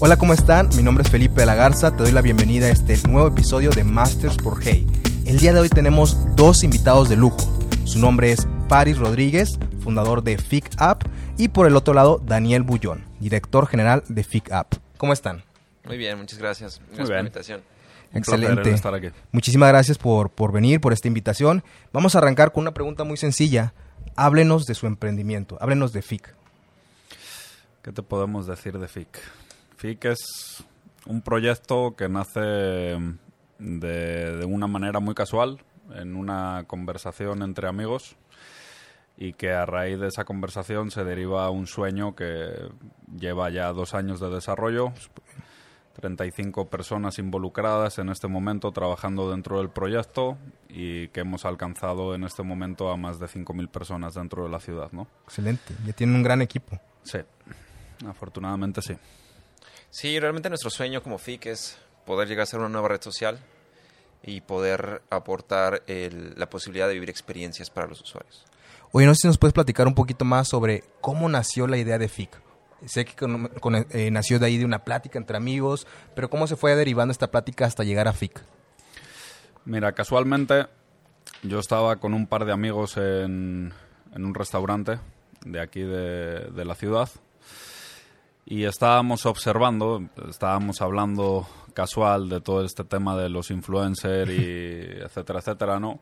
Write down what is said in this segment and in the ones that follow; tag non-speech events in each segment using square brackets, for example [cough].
Hola, ¿cómo están? Mi nombre es Felipe de la Garza, te doy la bienvenida a este nuevo episodio de Masters por Hey. El día de hoy tenemos dos invitados de lujo. Su nombre es Paris Rodríguez, fundador de FIC App, y por el otro lado, Daniel Bullón, director general de FIC App. ¿Cómo están? Muy bien, muchas gracias. Gracias por la invitación. Un Excelente. estar aquí. Muchísimas gracias por, por venir, por esta invitación. Vamos a arrancar con una pregunta muy sencilla. Háblenos de su emprendimiento, háblenos de FIC. ¿Qué te podemos decir de FIC? FIC es un proyecto que nace de, de una manera muy casual, en una conversación entre amigos, y que a raíz de esa conversación se deriva un sueño que lleva ya dos años de desarrollo. 35 personas involucradas en este momento trabajando dentro del proyecto y que hemos alcanzado en este momento a más de 5.000 personas dentro de la ciudad, ¿no? Excelente, ya tienen un gran equipo. Sí, afortunadamente sí. Sí, realmente nuestro sueño como FIC es poder llegar a ser una nueva red social y poder aportar el- la posibilidad de vivir experiencias para los usuarios. Oye, no sé si nos puedes platicar un poquito más sobre cómo nació la idea de FIC. Sé que con- con- eh, nació de ahí de una plática entre amigos, pero ¿cómo se fue derivando esta plática hasta llegar a FIC? Mira, casualmente yo estaba con un par de amigos en, en un restaurante de aquí de, de la ciudad y estábamos observando, estábamos hablando casual de todo este tema de los influencers y [laughs] etcétera, etcétera, ¿no?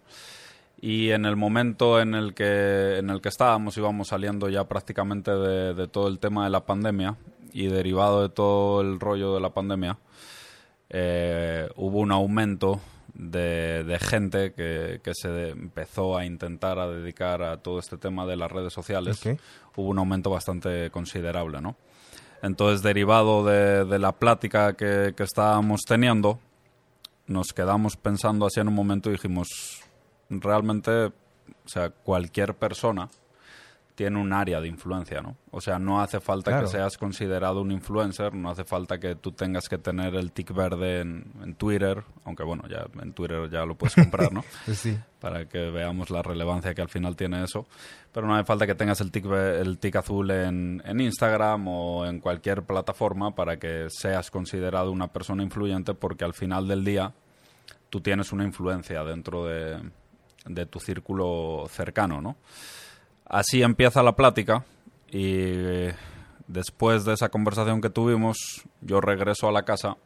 Y en el momento en el que, en el que estábamos, íbamos saliendo ya prácticamente de, de todo el tema de la pandemia y derivado de todo el rollo de la pandemia, eh, hubo un aumento de, de gente que, que se de- empezó a intentar a dedicar a todo este tema de las redes sociales. Hubo un aumento bastante considerable, ¿no? Entonces, derivado de, la plática que, que estábamos teniendo, nos quedamos pensando así en un momento y dijimos, realmente, o sea, cualquier persona tiene un área de influencia, ¿no? O sea, no hace falta Claro. que seas considerado un influencer, no hace falta que tú tengas que tener el tic verde en, en Twitter, aunque bueno, ya en Twitter ya lo puedes comprar, ¿no? [laughs] Sí. Para que veamos la relevancia que al final tiene eso. Pero no hace falta que tengas el tic, el tic azul en, en Instagram o en cualquier plataforma para que seas considerado una persona influyente porque al final del día tú tienes una influencia dentro de, de tu círculo cercano, ¿no? Así empieza la plática y eh, después de esa conversación que tuvimos, yo regreso a la casa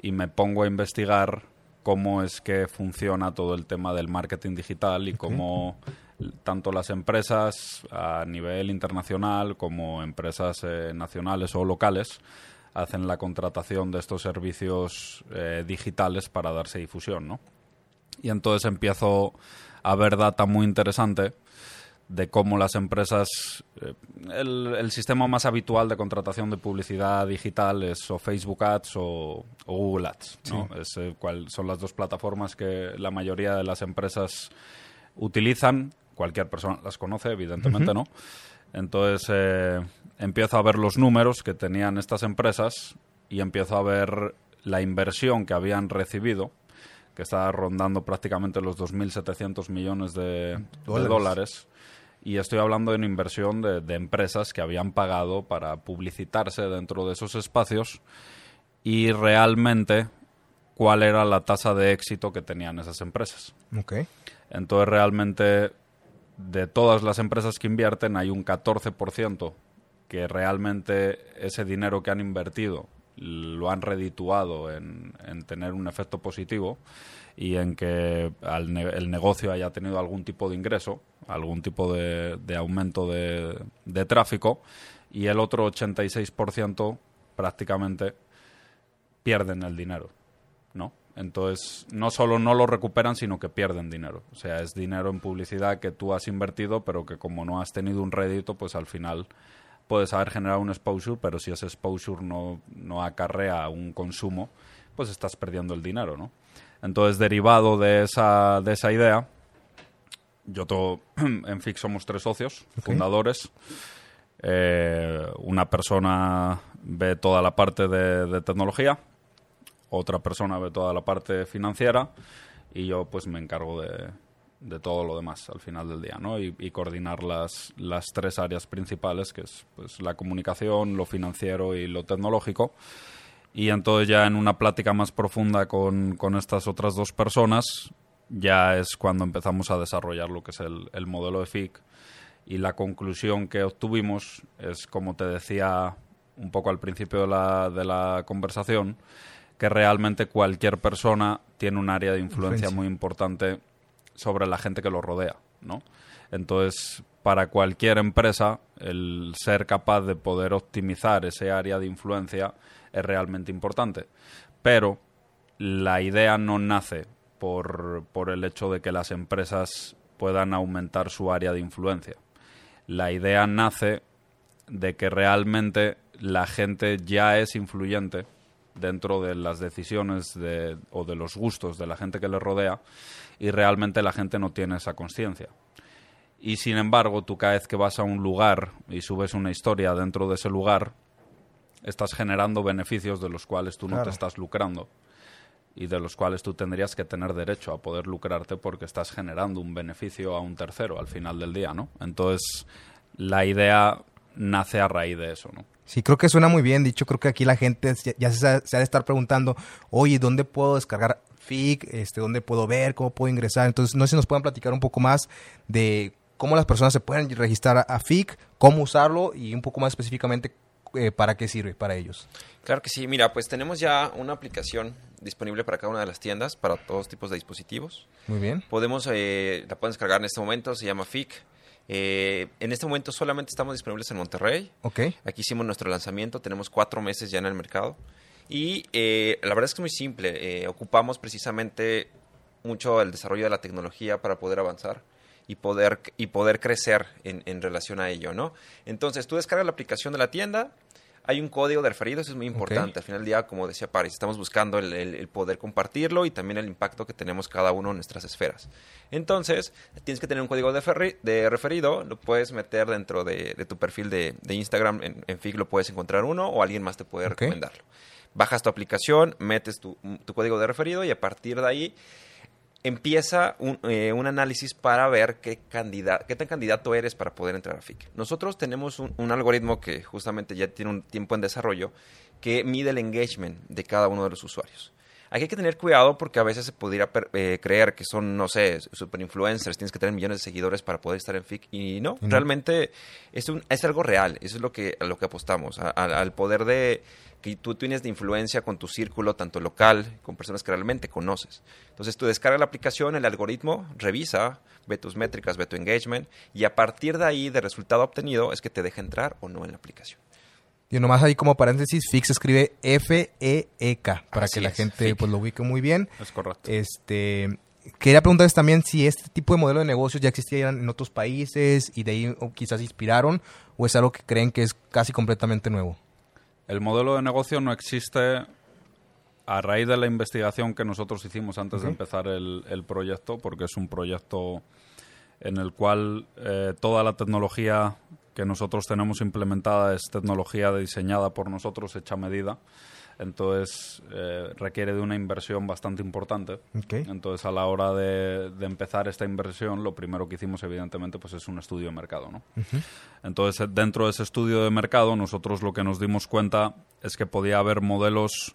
y me pongo a investigar cómo es que funciona todo el tema del marketing digital y cómo tanto las empresas a nivel internacional como empresas eh, nacionales o locales hacen la contratación de estos servicios eh, digitales para darse difusión, ¿no? Y entonces empiezo a ver data muy interesante de cómo las empresas... eh, el, el sistema más habitual de contratación de publicidad digital es o Facebook Ads o, o Google Ads. ¿no? Es, eh, cual- son las dos plataformas que la mayoría de las empresas utilizan. Cualquier persona las conoce, evidentemente no. Entonces eh, empiezo a ver los números que tenían estas empresas y empiezo a ver la inversión que habían recibido, que estaba rondando prácticamente los 2.700 millones de de Dólares. Y estoy hablando de una inversión de, de empresas que habían pagado para publicitarse dentro de esos espacios y realmente cuál era la tasa de éxito que tenían esas empresas. Entonces realmente de todas las empresas que invierten hay un 14% que realmente ese dinero que han invertido lo han redituado en, en tener un efecto positivo y en que al ne- el negocio haya tenido algún tipo de ingreso, algún tipo de, de aumento de, de tráfico y el otro 86% prácticamente pierden el dinero, ¿no? Entonces, no solo no lo recuperan, sino que pierden dinero. O sea, es dinero en publicidad que tú has invertido, pero que como no has tenido un rédito, pues al final puedes haber generado un exposure, pero si ese exposure no, no acarrea un consumo, pues estás perdiendo el dinero, ¿no? Entonces, derivado de esa, de esa idea, yo to- [clears throat] en FIX somos tres socios, fundadores. Eh, una persona ve toda la parte de, de tecnología, otra persona ve toda la parte financiera y yo pues me encargo de, de todo lo demás al final del día, ¿no? Y, y coordinar las, las tres áreas principales, que es pues, la comunicación, lo financiero y lo tecnológico. Y entonces ya en una plática más profunda con, con estas otras dos personas, ya es cuando empezamos a desarrollar lo que es el, el modelo de FIC. Y la conclusión que obtuvimos es, como te decía un poco al principio de la, de la conversación, que realmente cualquier persona tiene un área de influencia, Influencia. muy importante sobre la gente que lo rodea, ¿no? Entonces, para cualquier empresa, el ser capaz de poder optimizar ese área de influencia es realmente importante. Pero la idea no nace por, por el hecho de que las empresas puedan aumentar su área de influencia. La idea nace de que realmente la gente ya es influyente dentro de las decisiones de- o de los gustos de la gente que le rodea y realmente la gente no tiene esa conciencia. Y sin embargo, tú cada vez que vas a un lugar y subes una historia dentro de ese lugar, estás generando beneficios de los cuales tú no te estás lucrando y de los cuales tú tendrías que tener derecho a poder lucrarte porque estás generando un beneficio a un tercero al final del día, ¿no? Entonces, la idea nace a raíz de eso, ¿no? Sí, creo que suena muy bien. Dicho, creo que aquí la gente ya, se ha de estar preguntando, oye, ¿dónde puedo descargar FIC? Este, ¿Dónde puedo ver? ¿Cómo puedo ingresar? Entonces, no sé si nos pueden platicar un poco más de cómo las personas se pueden registrar a, a FIC, cómo usarlo y un poco más específicamente eh, para qué sirve para ellos. Claro que sí, mira, pues tenemos ya una aplicación disponible para cada una de las tiendas, para todos tipos de dispositivos. Muy bien. Podemos, eh, la pueden descargar en este momento, se llama FIC. Eh, en este momento solamente estamos disponibles en Monterrey. Ok. Aquí hicimos nuestro lanzamiento, tenemos cuatro meses ya en el mercado. Y eh, la verdad es que es muy simple. eh, ocupamos precisamente mucho el desarrollo de la tecnología para poder avanzar y poder, y poder crecer en, en relación a ello, ¿no? Entonces, tú descargas la aplicación de la tienda, hay un código de referido, eso es muy importante. Al final del día, como decía Paris, estamos buscando el, el- el poder compartirlo y también el impacto que tenemos cada uno en nuestras esferas. Entonces, tienes que tener un código de, ferri- de referido, lo puedes meter dentro de, de tu perfil de, de Instagram, en, en FIG lo puedes encontrar uno o alguien más te puede recomendarlo. Bajas tu aplicación, metes tu, tu código de referido y a partir de ahí empieza un, eh, un análisis para ver qué, candida- qué tan candidato eres para poder entrar a FIC. Nosotros tenemos un, un algoritmo que justamente ya tiene un tiempo en desarrollo que mide el engagement de cada uno de los usuarios. Aquí hay que tener cuidado porque a veces se pudiera eh, creer que son, no sé, super influencers, tienes que tener millones de seguidores para poder estar en FIC y no, realmente es, un- es algo real, eso es lo que, a lo que apostamos, a- a- al poder de que tú tienes de influencia con tu círculo, tanto local, con personas que realmente conoces. Entonces tú descargas la aplicación, el algoritmo, revisa, ve tus métricas, ve tu engagement y a partir de ahí, del resultado obtenido, es que te deja entrar o no en la aplicación. Y nomás ahí como paréntesis, se escribe F-E-E-K, para Así que la es, gente FIC. pues lo ubique muy bien. Es correcto. Este, quería preguntarles también si este tipo de modelo de negocios ya existía en otros países y de ahí quizás inspiraron o es algo que creen que es casi completamente nuevo. El modelo de negocio no existe a raíz de la investigación que nosotros hicimos antes de empezar el, el proyecto, porque es un proyecto en el cual eh, toda la tecnología que nosotros tenemos implementada es tecnología diseñada por nosotros, hecha a medida. Entonces eh, requiere de una inversión bastante importante. Entonces, a la hora de, de empezar esta inversión, lo primero que hicimos, evidentemente, pues es un estudio de mercado, ¿no? Entonces, eh, dentro de ese estudio de mercado, nosotros lo que nos dimos cuenta es que podía haber modelos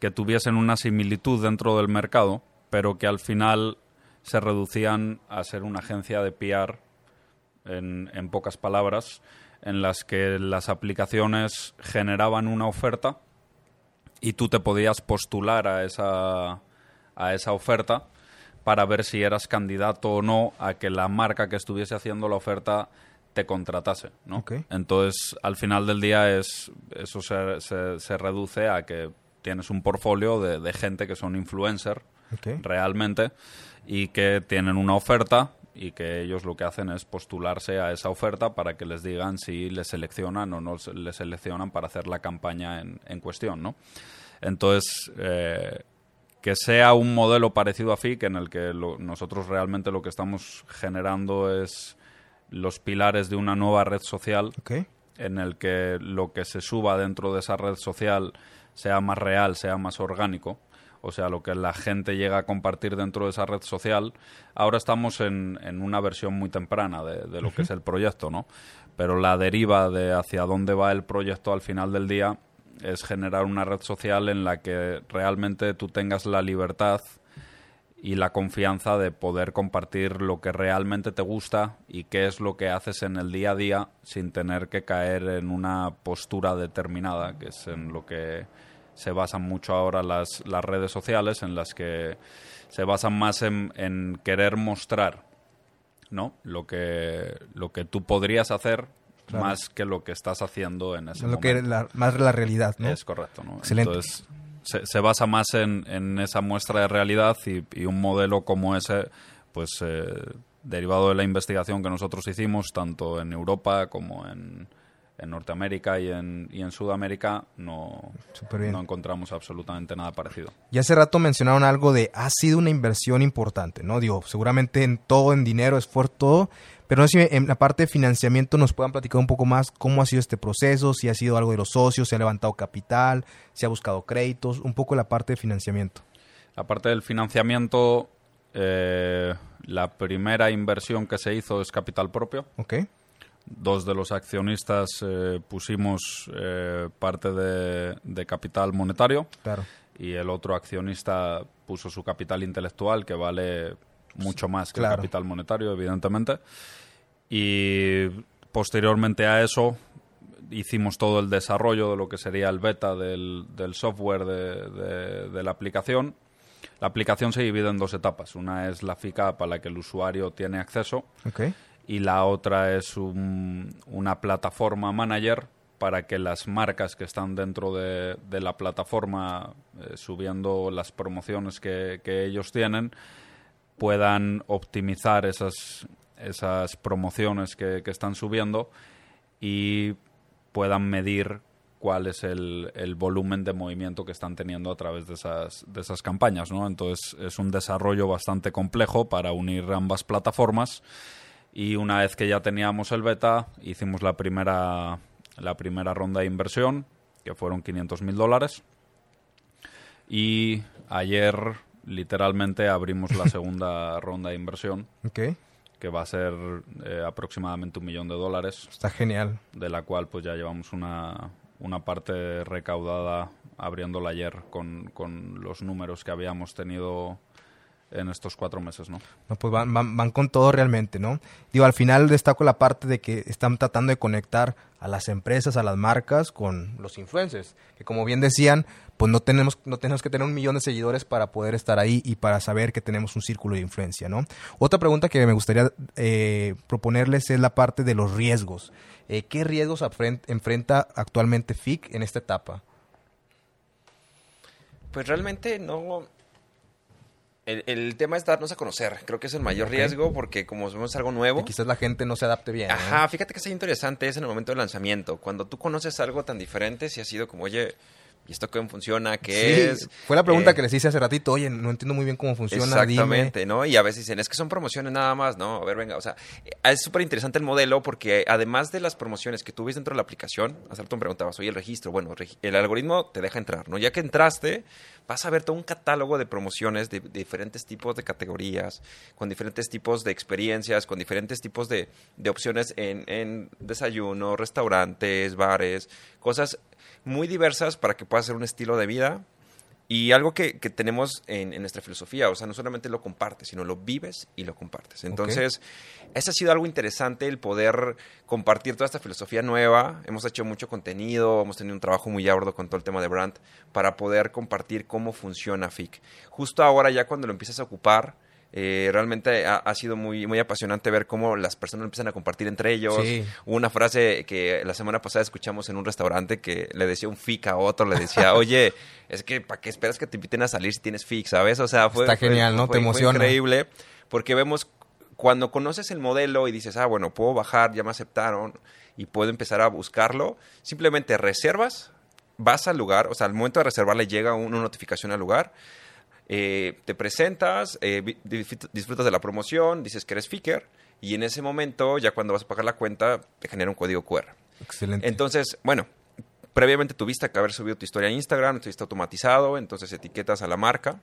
que tuviesen una similitud dentro del mercado, pero que al final se reducían a ser una agencia de PR, en, en pocas palabras, en las que las aplicaciones generaban una oferta y tú te podías postular a esa, a esa oferta para ver si eras candidato o no a que la marca que estuviese haciendo la oferta te contratase, ¿no? Entonces, al final del día es eso se, se- se reduce a que tienes un portfolio de, de gente que son influencer Ok. realmente y que tienen una oferta y que ellos lo que hacen es postularse a esa oferta para que les digan si les seleccionan o no les seleccionan para hacer la campaña en, en cuestión, ¿no? Entonces, eh, que sea un modelo parecido a FIC en el que lo- nosotros realmente lo que estamos generando es los pilares de una nueva red social en el que lo que se suba dentro de esa red social sea más real, sea más orgánico. O sea, lo que la gente llega a compartir dentro de esa red social. Ahora estamos en, en una versión muy temprana de, de lo que es el proyecto, ¿no? Pero la deriva de hacia dónde va el proyecto al final del día es generar una red social en la que realmente tú tengas la libertad y la confianza de poder compartir lo que realmente te gusta y qué es lo que haces en el día a día sin tener que caer en una postura determinada, que es en lo que se basan mucho ahora las, las redes sociales, en las que se basan más en, en querer mostrar ¿no? lo, que, lo que tú podrías hacer Claro. más que lo que estás haciendo en ese lo momento. que la- más la realidad, ¿no? Es correcto, ¿no? Excelente. Entonces, se, se basa más en, en esa muestra de realidad y, y un modelo como ese, pues eh, derivado de la investigación que nosotros hicimos, tanto en Europa como en, en Norteamérica y en, y en Sudamérica, no, no encontramos absolutamente nada parecido. Y hace rato mencionaron algo de ha sido una inversión importante, ¿no? Digo, seguramente en todo, en dinero, esfuerzo, todo, pero no sé si en la parte de financiamiento nos puedan platicar un poco más cómo ha sido este proceso, si ha sido algo de los socios, si ha levantado capital, si ha buscado créditos, un poco la parte de financiamiento. Aparte del financiamiento, eh, la primera inversión que se hizo es capital propio. ¿Ok? Dos de los accionistas eh, pusimos eh, parte de, de capital monetario Claro. y el otro accionista puso su capital intelectual, que vale mucho más que Claro. el capital monetario, evidentemente. Y posteriormente a eso hicimos todo el desarrollo de lo que sería el beta del, del software de, de- de la aplicación. La aplicación se divide en dos etapas. Una es la FICAP a la que el usuario tiene acceso ¿Ok? Y la otra es un- una plataforma manager para que las marcas que están dentro de, la plataforma eh, subiendo las promociones que, ellos tienen puedan optimizar esas, esas promociones que, que están subiendo y puedan medir cuál es el, el volumen de movimiento que están teniendo a través de esas, de esas campañas. ¿no? Entonces es un desarrollo bastante complejo para unir ambas plataformas y una vez que ya teníamos el beta hicimos la primera, la primera ronda de inversión que fueron 500 mil dólares y ayer literalmente abrimos la [laughs] segunda ronda de inversión ¿Ok? que va a ser eh, aproximadamente un millón de dólares Está genial. de la cual pues ya llevamos una, una parte recaudada abriéndola ayer con, con los números que habíamos tenido en estos cuatro meses, ¿no? No, pues van, van, van con todo realmente, ¿no? Digo, al final destaco la parte de que están tratando de conectar a las empresas, a las marcas con los influencers, que como bien decían, pues no tenemos, no tenemos que tener un millón de seguidores para poder estar ahí y para saber que tenemos un círculo de influencia, ¿no? Otra pregunta que me gustaría eh, proponerles es la parte de los riesgos. Eh, ¿Qué riesgos enfrenta actualmente FIC en esta etapa? Pues realmente no. El, el tema es darnos a conocer. Creo que es el mayor riesgo porque como vemos algo nuevo. Que quizás la gente no se adapte bien. ¿no? Ajá, fíjate que es interesante es en el momento del lanzamiento. Cuando tú conoces algo tan diferente, si ha sido como, oye, ¿y esto cómo funciona? ¿Qué Sí, es? Fue la pregunta Eh, que les hice hace ratito. Oye, no entiendo muy bien cómo funciona. Exactamente, ¿no? Y a veces dicen, es que son promociones nada más, ¿no? A ver, venga, o sea, eh, es súper interesante el modelo porque además de las promociones que tú ves dentro de la aplicación, hace rato me preguntabas, oye, el registro, bueno, el algoritmo te deja entrar, ¿no? Ya que entraste, vas a ver todo un catálogo de promociones de, de diferentes tipos de categorías, con diferentes tipos de experiencias, con diferentes tipos de, de opciones en, en desayuno, restaurantes, bares, cosas muy diversas para que puedas hacer un estilo de vida y algo que, que tenemos en, en nuestra filosofía, o sea, no solamente lo compartes, sino lo vives y lo compartes. Entonces, ese ha sido algo interesante, el poder compartir toda esta filosofía nueva. Hemos hecho mucho contenido, hemos tenido un trabajo muy arduo con todo el tema de brand para poder compartir cómo funciona FIC. Justo ahora, ya cuando lo empiezas a ocupar, eh, realmente ha, ha sido muy, muy apasionante ver cómo las personas empiezan a compartir entre ellos. Sí. Hubo una frase que la semana pasada escuchamos en un restaurante que le decía un FIC a otro, le decía, [laughs] oye, es que ¿para qué esperas que te inviten a salir si tienes FIC, sabes? O sea, fue, Está fue- genial, ¿no? fue- Te fue emociona. increíble porque vemos cuando conoces el modelo y dices, ah, bueno, puedo bajar, ya me aceptaron y puedo empezar a buscarlo, simplemente reservas, vas al lugar, o sea, al momento de reservar le llega un- una notificación al lugar, eh, te presentas, eh, disfrutas de la promoción, dices que eres Ficker y en ese momento, ya cuando vas a pagar la cuenta, te genera un código QR. Excelente. Entonces, bueno, previamente tuviste que haber subido tu historia a Instagram, estuviste automatizado, entonces etiquetas a la marca.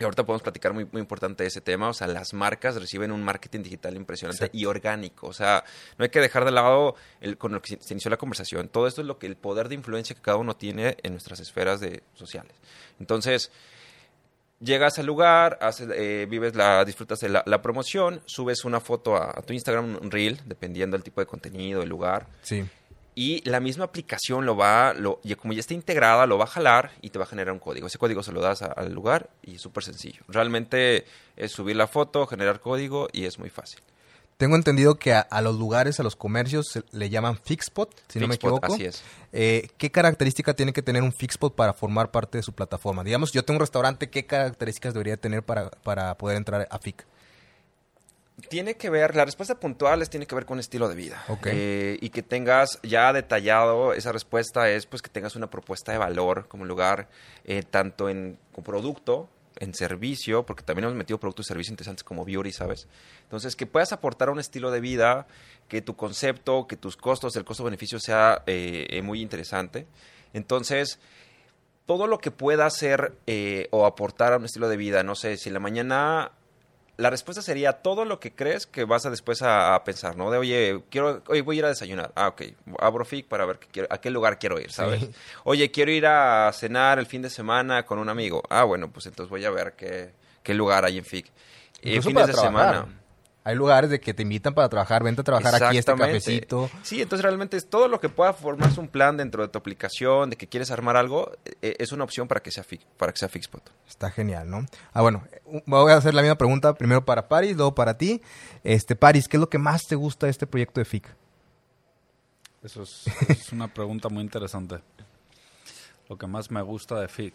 Y ahorita podemos platicar muy, muy importante de ese tema. O sea, las marcas reciben un marketing digital impresionante y orgánico. O sea, no hay que dejar de lado el, con lo que se inició la conversación. Todo esto es lo que el poder de influencia que cada uno tiene en nuestras esferas de, sociales. Entonces, llegas al lugar, haces, eh, vives la, disfrutas de la, promoción, subes una foto a, a, tu Instagram, un reel, dependiendo del tipo de contenido, el lugar. Sí y la misma aplicación lo va, lo, como ya está integrada, lo va a jalar y te va a generar un código. Ese código se lo das al lugar y es súper sencillo. Realmente es subir la foto, generar código y es muy fácil. Tengo entendido que a, los lugares, a los comercios, le llaman Fixpot, si no me equivoco. Así es. Eh, ¿Qué característica tiene que tener un Fixpot para formar parte de su plataforma? Digamos, yo tengo un restaurante, ¿qué características debería tener para, para poder entrar a Fix? tiene que ver, la respuesta puntual es tiene que ver con estilo de vida. Eh, y que tengas ya detallado, esa respuesta es pues que tengas una propuesta de valor como lugar, eh, tanto en producto, en servicio, porque también hemos metido productos y servicios interesantes como beauty, ¿sabes? Entonces, que puedas aportar un estilo de vida, que tu concepto, que tus costos, el costo-beneficio sea eh, muy interesante. Entonces, todo lo que pueda hacer o aportar a un estilo de vida, no sé, si en la mañana la respuesta sería todo lo que crees que vas a después a, pensar, ¿no? De, oye, quiero, oye, voy a ir a desayunar. Ah, ok. Abro FIC para ver a qué lugar quiero ir, ¿sabes? Oye, quiero ir a cenar el fin de semana con un amigo. Ah, bueno, pues entonces voy a ver qué, qué lugar hay en FIC. Y fines de semana. Hay lugares de que te invitan para trabajar, vente a trabajar aquí este cafecito. Sí, entonces realmente es todo lo que pueda formarse un plan dentro de tu aplicación, de que quieres armar algo, e, es una opción para que sea para que sea Fixpot. Está genial, ¿no? Ah, bueno, voy a hacer la misma pregunta primero para Paris, luego para ti. Este, Paris, ¿qué es lo que más te gusta de este proyecto de FIC? Eso es, es una pregunta muy interesante. Lo que más me gusta de FIC.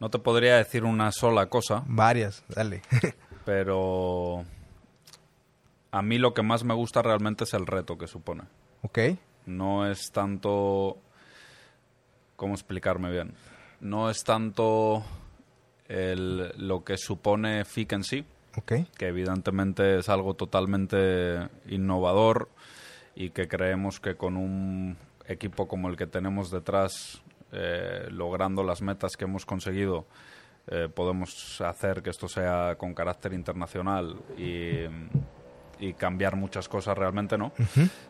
No te podría decir una sola cosa. Varias, dale. [laughs] pero a mí lo que más me gusta realmente es el reto que supone. Ok. No es tanto... ¿Cómo explicarme bien? No es tanto el, lo que supone FIC en sí, okay. que evidentemente es algo totalmente innovador y que creemos que con un equipo como el que tenemos detrás, eh, logrando las metas que hemos conseguido, eh, podemos hacer que esto sea con carácter internacional y y cambiar muchas cosas realmente, ¿no?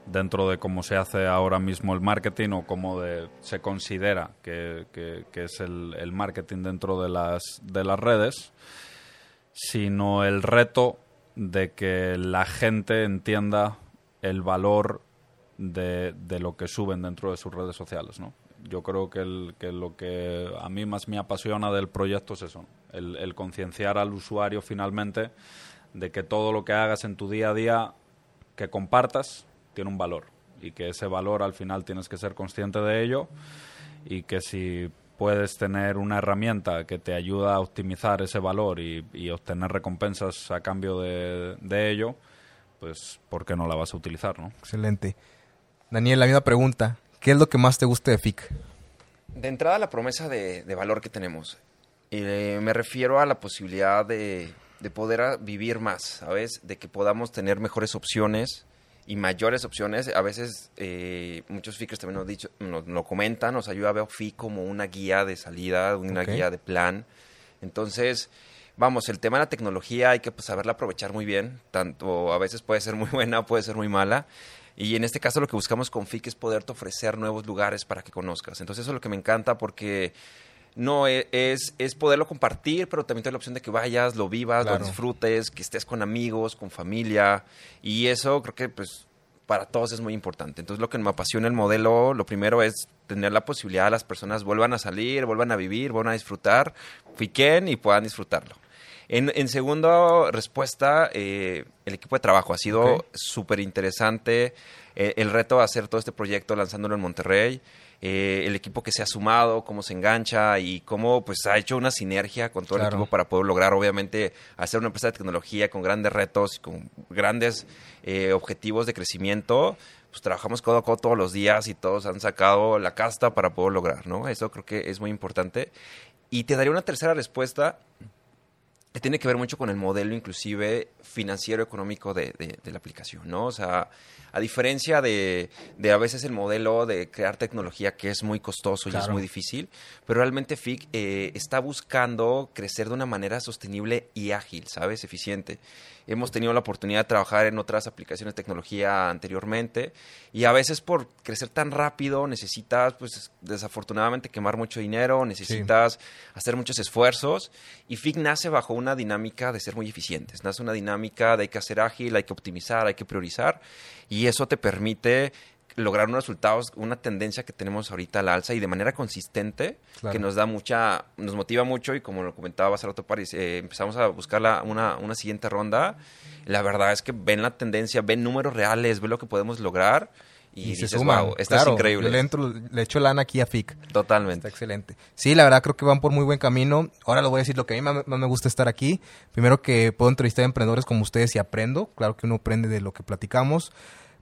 Dentro de cómo se hace ahora mismo el marketing o cómo se considera que, es el, marketing dentro de las, de las redes, sino el reto de que la gente entienda el valor de, lo que suben dentro de sus redes sociales, ¿no? Yo creo que, el, que lo que a mí más me apasiona del proyecto es eso, el concienciar al usuario finalmente de que todo lo que hagas en tu día a día, que compartas, tiene un valor y que ese valor al final tienes que ser consciente de ello y que si puedes tener una herramienta que te ayuda a optimizar ese valor y, obtener recompensas a cambio de, ello, pues ¿por qué no la vas a utilizar? ¿no? Excelente. Daniel, la misma pregunta. ¿Qué es lo que más te gusta de FIC? De entrada, la promesa de, valor que tenemos. Eh, me refiero a la posibilidad de, de poder vivir más, ¿sabes? De que podamos tener mejores opciones y mayores opciones. A veces eh, muchos FICers también nos, dicho, nos, lo comentan, nos ayuda a ver FIC como una guía de salida, una guía de plan. Entonces, vamos, el tema de la tecnología hay que pues, saberla aprovechar muy bien. Tanto a veces puede ser muy [laughs] buena, puede ser muy mala. Y en este caso lo que buscamos con FIC es poderte ofrecer nuevos lugares para que conozcas. Entonces eso es lo que me encanta porque no e, es, es poderlo compartir, pero también tener la opción de que vayas, lo vivas, lo disfrutes, que estés con amigos, con familia. Y eso creo que pues para todos es muy importante. Entonces lo que me apasiona el modelo, lo primero es tener la posibilidad de las personas vuelvan a salir, vuelvan a vivir, vuelvan a disfrutar, fiquen y puedan disfrutarlo. En, en segunda respuesta, eh, el equipo de trabajo ha sido súper interesante. Eh, el reto de hacer todo este proyecto lanzándolo en Monterrey. Eh, el equipo que se ha sumado, cómo se engancha y cómo pues ha hecho una sinergia con todo el equipo para poder lograr obviamente hacer una empresa de tecnología con grandes retos, con grandes eh, objetivos de crecimiento. Pues trabajamos codo a codo todos los días y todos han sacado la casta para poder lograr, ¿no? Eso creo que es muy importante. Y te daría una tercera respuesta que tiene que ver mucho con el modelo inclusive financiero económico de, de- de la aplicación, ¿no? O sea, a diferencia de, de a veces el modelo de crear tecnología que es muy costoso y es Claro. muy difícil, pero realmente FIC eh, está buscando crecer de una manera sostenible y ágil, ¿sabes? Eficiente. Hemos tenido la oportunidad de trabajar en otras aplicaciones de tecnología anteriormente y a veces por crecer tan rápido necesitas, pues desafortunadamente, quemar mucho dinero, necesitas hacer muchos esfuerzos y FIC nace bajo una dinámica de ser muy eficientes, nace una dinámica de hay que hacer ágil, hay que optimizar, hay que priorizar y eso te permite lograr unos resultados, una tendencia que tenemos ahorita a la alza y de manera consistente, Claro. que nos da mucha, nos motiva mucho y como lo comentaba hace rato París, eh, empezamos a buscar la- una, una siguiente ronda. La verdad es que ven la tendencia, ven números reales, ven lo que podemos lograr y, se dices, suman. wow, esto Claro, es increíble. Le, entro- le echo lana aquí a FIC. Está Totalmente. excelente. Sí, la verdad creo que van por muy buen camino. Ahora lo voy a decir lo que a mí más, más me gusta estar aquí. Primero que puedo entrevistar a emprendedores como ustedes y aprendo. Claro que uno aprende de lo que platicamos.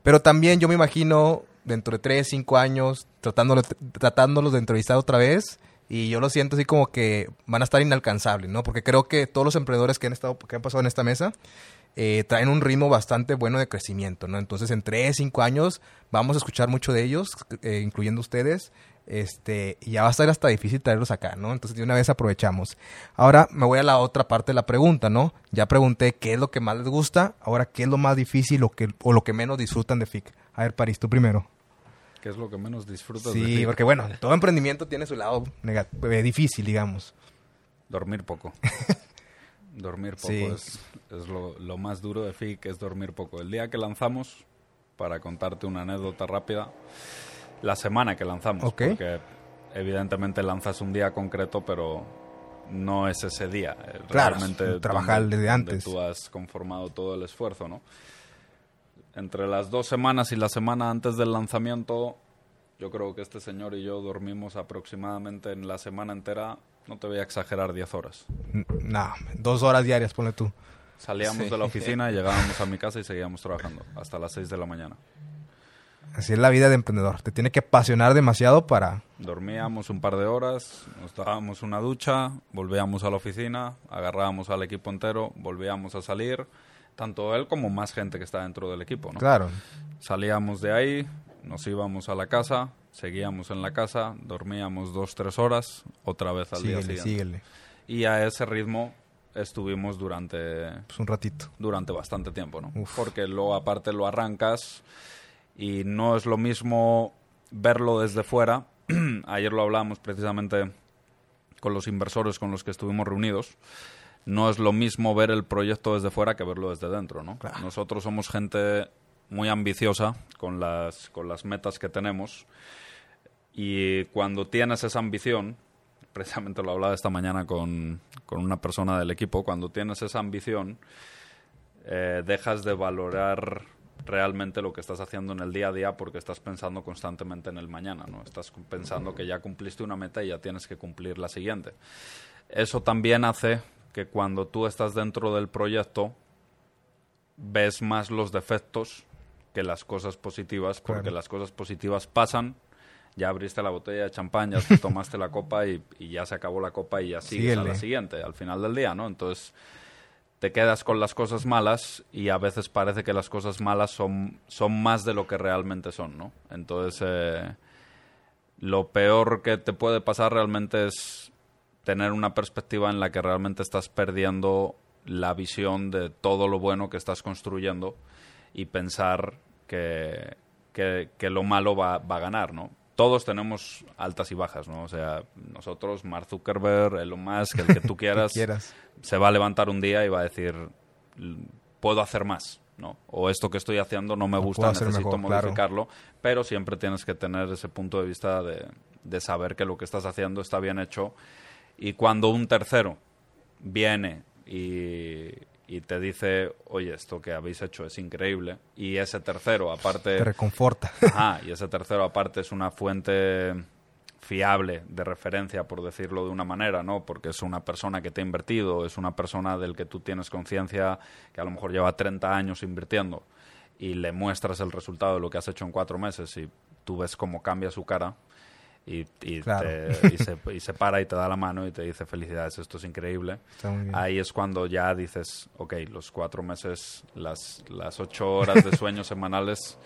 Pero también yo me imagino dentro de tres, cinco años tratándolo- tratándolos de entrevistar otra vez. Y yo lo siento así como que van a estar inalcanzables, ¿no? Porque creo que todos los emprendedores que han estado, que han pasado en esta mesa, eh, traen un ritmo bastante bueno de crecimiento, ¿no? Entonces, en tres, cinco años vamos a escuchar mucho de ellos, eh, incluyendo ustedes, este, ya va a estar hasta difícil traerlos acá, ¿no? Entonces, de una vez aprovechamos. Ahora me voy a la otra parte de la pregunta, ¿no? Ya pregunté qué es lo que más les gusta, ahora qué es lo más difícil o, que, o lo que menos disfrutan de FIC. A ver, París, tú primero. ¿Qué es lo que menos disfrutas de Sí, ti? porque bueno, todo emprendimiento tiene su lado eh, difícil, digamos. Dormir poco. [laughs] dormir poco Sí. es, es lo, lo más duro de FIC, es dormir poco. El día que lanzamos, para contarte una anécdota rápida, la semana que lanzamos, Ok. porque evidentemente lanzas un día concreto, pero no es ese día. eh, Claro, Realmente trabajar donde- desde antes. tú has conformado todo el esfuerzo, ¿no? Entre las dos semanas y la semana antes del lanzamiento, yo creo que este señor y yo dormimos aproximadamente en la semana entera, no te voy a exagerar, 10 horas. Nah, dos horas diarias, ponle tú. Salíamos Sí. de la [laughs] oficina, llegábamos a mi casa y seguíamos trabajando hasta las 6 de la mañana. Así es la vida de emprendedor. Te tiene que apasionar demasiado para... Dormíamos un par de horas, nos dábamos una ducha, volvíamos a la oficina, agarrábamos al equipo entero, volvíamos a salir, tanto él como más gente que está dentro del equipo. ¿no? Claro. Salíamos de ahí, nos íbamos a la casa, seguíamos en la casa, dormíamos dos, tres horas, otra vez al día Síguele, siguiente. síguele. Y a ese ritmo estuvimos durante Pues un ratito. durante bastante tiempo, ¿no? Uf. Porque luego aparte lo arrancas y no es lo mismo verlo desde fuera. [clears throat] Ayer lo hablábamos precisamente con los inversores con los que estuvimos reunidos. No es lo mismo ver el proyecto desde fuera que verlo desde dentro, ¿no? Claro. Nosotros somos gente muy ambiciosa con las, con las metas que tenemos y cuando tienes esa ambición, [laughs] precisamente lo hablaba esta mañana con, con una persona del equipo, cuando tienes esa ambición, eh, dejas de valorar realmente lo que estás haciendo en el día a día porque estás pensando constantemente en el mañana, ¿no? Estás pensando que ya cumpliste una meta y ya tienes que cumplir la siguiente. Eso también hace que cuando tú estás dentro del proyecto ves más los defectos que las cosas positivas, porque Claro. las cosas positivas pasan, ya abriste la botella de champán, ya te tomaste la copa y, y ya se acabó la copa y ya sigues a la siguiente, al final del día, ¿no? Entonces te quedas con las cosas malas y a veces parece que las cosas malas son, son más de lo que realmente son, ¿no? Entonces, eh, lo peor que te puede pasar realmente es tener una perspectiva en la que realmente estás perdiendo la visión de todo lo bueno que estás construyendo y pensar que, que, lo malo va, va a ganar, ¿no? Todos tenemos altas y bajas, ¿no? O sea, nosotros, Mark Zuckerberg, Elon Musk, el que tú [laughs] quieras, quieras. se va a levantar un día y va a decir, "L- puedo hacer más, ¿no? O esto que estoy haciendo no me gusta, necesito mejor, claro. modificarlo, pero siempre tienes que tener ese punto de vista de, de saber que lo que estás haciendo está bien hecho y cuando un tercero viene y, y te dice, oye, esto que habéis hecho es increíble, y ese tercero, aparte... Te reconforta. Ajá, y ese tercero aparte es una fuente fiable de referencia, por decirlo de una manera, ¿no? Porque es una persona que te ha invertido, es una persona del que tú tienes conciencia que a lo mejor lleva 30 años invirtiendo y le muestras el resultado de lo que has hecho en cuatro meses y tú ves cómo cambia su cara. Y, y, Claro. te- y se, y se para y te da la mano y te dice felicidades, esto es increíble. Ahí es cuando ya dices, ok, los cuatro meses, las, las ocho horas de sueño semanales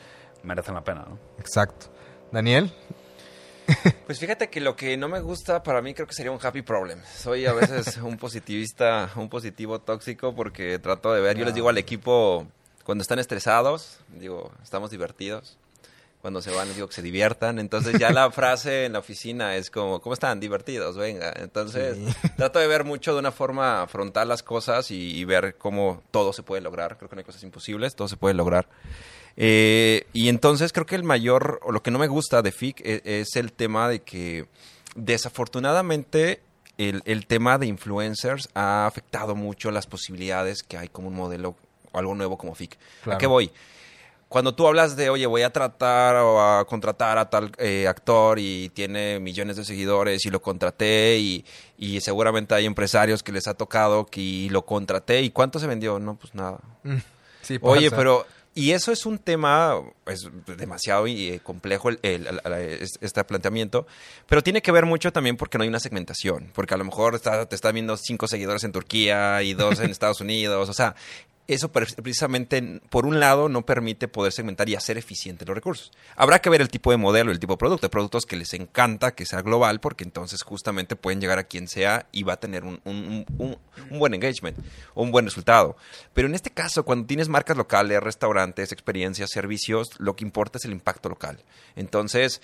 merecen la pena, ¿no? Exacto. Daniel, Pues fíjate que lo que no me gusta para mí creo que sería un happy problem. Soy a veces un positivista, un positivo tóxico porque trato de ver, yo les digo al equipo cuando están estresados, digo, estamos divertidos. Cuando se van les digo que se diviertan. Entonces ya la frase en la oficina es como, ¿cómo están? Divertidos, venga. Entonces Sí. trato de ver mucho de una forma frontal las cosas y, y ver cómo todo se puede lograr. Creo que no hay cosas imposibles, todo se puede lograr. Eh, y entonces creo que el mayor, o lo que no me gusta de FIC e- es, el tema de que desafortunadamente el, el tema de influencers ha afectado mucho las posibilidades que hay como un modelo o algo nuevo como FIC. Claro. ¿A qué voy? Cuando tú hablas de, oye, voy a tratar o a contratar a tal eh, actor y tiene millones de seguidores y lo contraté y, y seguramente hay empresarios que les ha tocado que y lo contraté y ¿cuánto se vendió? No, pues nada. sí, Oye, pero... Y eso es un tema es demasiado y, eh, complejo el, el- el- el- es- este planteamiento, pero tiene que ver mucho también porque no hay una segmentación, porque a lo mejor está- te están viendo cinco seguidores en Turquía y dos en [laughs] Estados Unidos, o sea, eso pre- precisamente, por un lado, no permite poder segmentar y hacer eficientes los recursos. Habrá que ver el tipo de modelo, el tipo de producto. Hay productos que les encanta que sea global porque entonces justamente pueden llegar a quien sea y va a tener un, un- un- un buen engagement un buen resultado. Pero en este caso, cuando tienes marcas locales, restaurantes, experiencias, servicios, lo que importa es el impacto local. Entonces,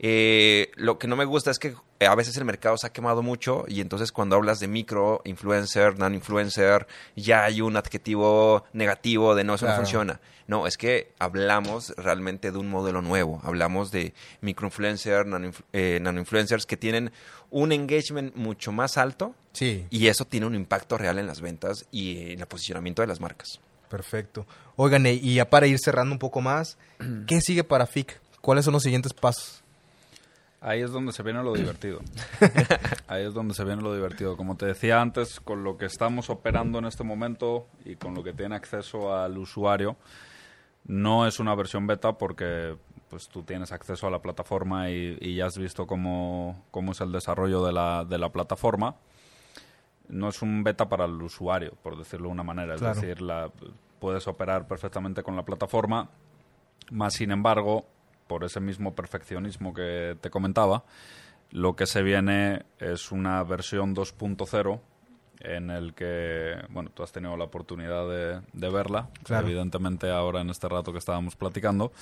eh, lo que no me gusta es que a veces el mercado se ha quemado mucho y entonces cuando hablas de micro, influencer, non-influencer, ya hay un adjetivo negativo de no, eso Claro. no funciona. No, es que hablamos realmente de un modelo nuevo. Hablamos de microinfluencer, nano-influ- eh, nano-influencers que tienen un engagement mucho más alto Sí, y eso tiene un impacto real en las ventas y en el posicionamiento de las marcas. perfecto. Oigan, y y ya para ir cerrando un poco más, [clears throat] ¿qué sigue para FIC? ¿Cuáles son los siguientes pasos? Ahí es donde se viene lo divertido. [laughs] Ahí es donde se viene lo divertido. Como te decía antes, con lo que estamos operando en este momento y con lo que tiene acceso al usuario, no es una versión beta porque pues tú tienes acceso a la plataforma y, y ya has visto cómo, cómo es el desarrollo de la, de la plataforma. No es un beta para el usuario, por decirlo de una manera. Claro. Es decir, la, puedes operar perfectamente con la plataforma, más sin embargo, por ese mismo perfeccionismo que te comentaba, lo que se viene es una versión 2.0 en el que, bueno, tú has tenido la oportunidad de, de verla, Claro. evidentemente ahora en este rato que estábamos platicando,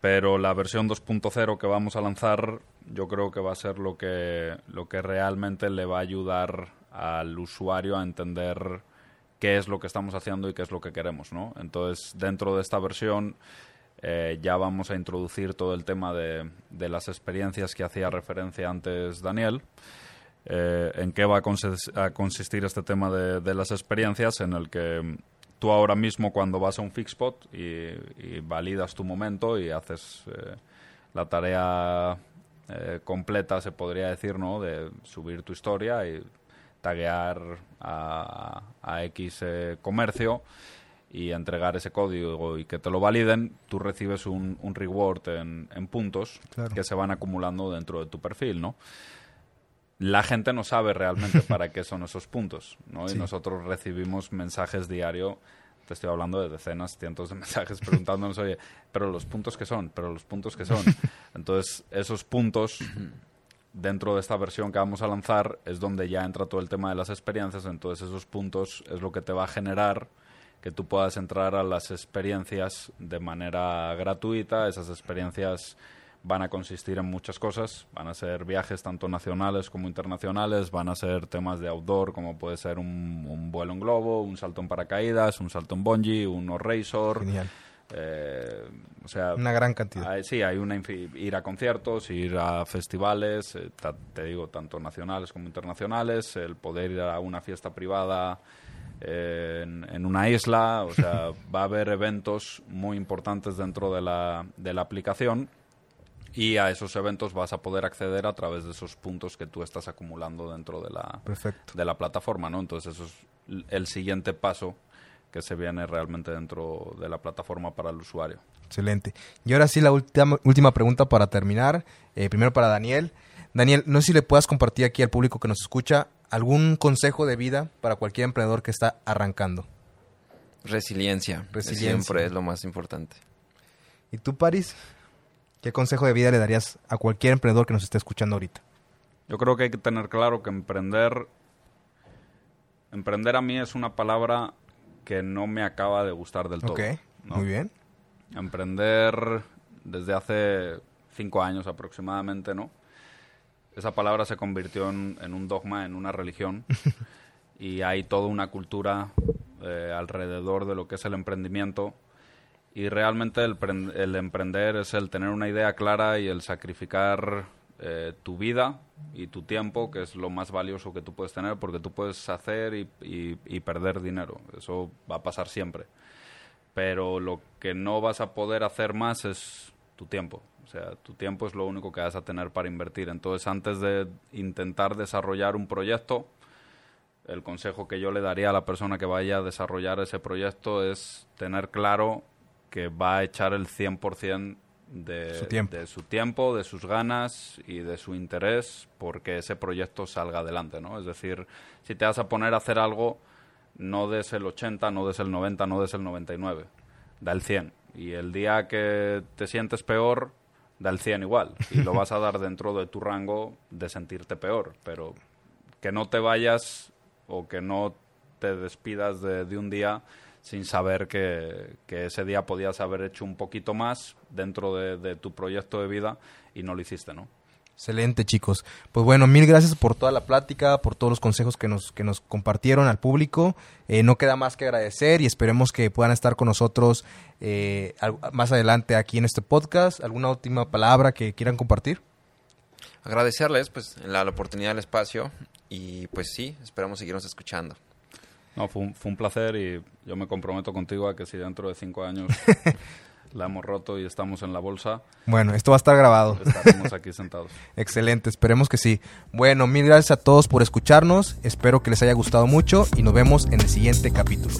pero la versión 2.0 que vamos a lanzar yo creo que va a ser lo que, lo que realmente le va a ayudar al usuario a entender qué es lo que estamos haciendo y qué es lo que queremos, ¿no? Entonces, dentro de esta versión eh, ya vamos a introducir todo el tema de, de las experiencias que hacía referencia antes Daniel. Eh, ¿En qué va a, consis- a consistir este tema de, de las experiencias? En el que tú ahora mismo cuando vas a un Fixpot y, y validas tu momento y haces eh, la tarea eh, completa, se podría decir, ¿no? De subir tu historia y taguear a, a X eh, comercio y entregar ese código y que te lo validen, tú recibes un, un reward en, en puntos Claro. que se van acumulando dentro de tu perfil, ¿no? La gente no sabe realmente para qué son esos puntos, ¿no? Sí. Y nosotros recibimos mensajes diario, te estoy hablando de decenas, cientos de [laughs] mensajes preguntándonos, oye, pero los puntos que son, pero los puntos que son. [laughs] Entonces, esos puntos dentro de esta versión que vamos a lanzar es donde ya entra todo el tema de las experiencias, entonces esos puntos es lo que te va a generar que tú puedas entrar a las experiencias de manera gratuita, esas experiencias van a consistir en muchas cosas, van a ser viajes tanto nacionales como internacionales, van a ser temas de outdoor como puede ser un, un vuelo en globo, un salto en paracaídas, un salto en bungee, un razor, Genial. eh, o sea, Una gran cantidad. hay- sí, hay una ir a conciertos, ir a festivales, eh, te digo, tanto nacionales como internacionales, el poder ir a una fiesta privada eh, en, en una isla, o sea, [laughs] va a haber eventos muy importantes dentro de la, de la aplicación y a esos eventos vas a poder acceder a través de esos puntos que tú estás acumulando dentro de la, Perfecto. de la plataforma, ¿no? Entonces eso es el siguiente paso que se viene realmente dentro de la plataforma para el usuario. Excelente. Y ahora sí, la última, última pregunta para terminar. Eh, primero para Daniel. Daniel, no sé si le puedas compartir aquí al público que nos escucha algún consejo de vida para cualquier emprendedor que está arrancando. Resiliencia. Resiliencia. Siempre es lo más importante. ¿Y tú, Paris? ¿Qué consejo de vida le darías a cualquier emprendedor que nos esté escuchando ahorita? Yo creo que hay que tener claro que emprender, emprender a mí es una palabra que no me acaba de gustar del todo. Ok, ¿no? muy bien. Emprender desde hace cinco años aproximadamente, ¿no? Esa palabra se convirtió en, en un dogma, en una religión, [laughs] y hay toda una cultura eh, alrededor de lo que es el emprendimiento. Y realmente el, el emprender es el tener una idea clara y el sacrificar eh, tu vida y tu tiempo, que es lo más valioso que tú puedes tener, porque tú puedes hacer y, y- y perder dinero. Eso va a pasar siempre. Pero lo que no vas a poder hacer más es tu tiempo. O sea, tu tiempo es lo único que vas a tener para invertir. Entonces, antes de intentar desarrollar un proyecto, el consejo que yo le daría a la persona que vaya a desarrollar ese proyecto es tener claro que va a echar el 100% de Su tiempo. de su tiempo, de sus ganas y de su interés porque ese proyecto salga adelante, ¿no? Es decir, si te vas a poner a hacer algo, no des el 80, no des el 90, no des el 99, da el 100. Y el día que te sientes peor, da el 100 igual. Y lo vas a dar [laughs] dentro de tu rango de sentirte peor. Pero que no te vayas o que no te despidas de, de un día sin saber que, que ese día podías haber hecho un poquito más dentro de, de tu proyecto de vida y no lo hiciste, ¿no? Excelente, chicos. Pues bueno, mil gracias por toda la plática, por todos los consejos que nos, que nos compartieron al público. Eh, no queda más que agradecer y esperemos que puedan estar con nosotros eh, al- más adelante aquí en este podcast. ¿Alguna última palabra que quieran compartir? Agradecerles pues la, la oportunidad, el espacio y pues sí, esperamos seguirnos escuchando. No, fue un, fue un placer y yo me comprometo contigo a que si dentro de cinco años [laughs] la hemos roto y estamos en la bolsa, Bueno, esto va a estar grabado. estaremos aquí sentados. [laughs] Excelente, esperemos que sí. Bueno, mil gracias a todos por escucharnos. Espero que les haya gustado mucho y nos vemos en el siguiente capítulo.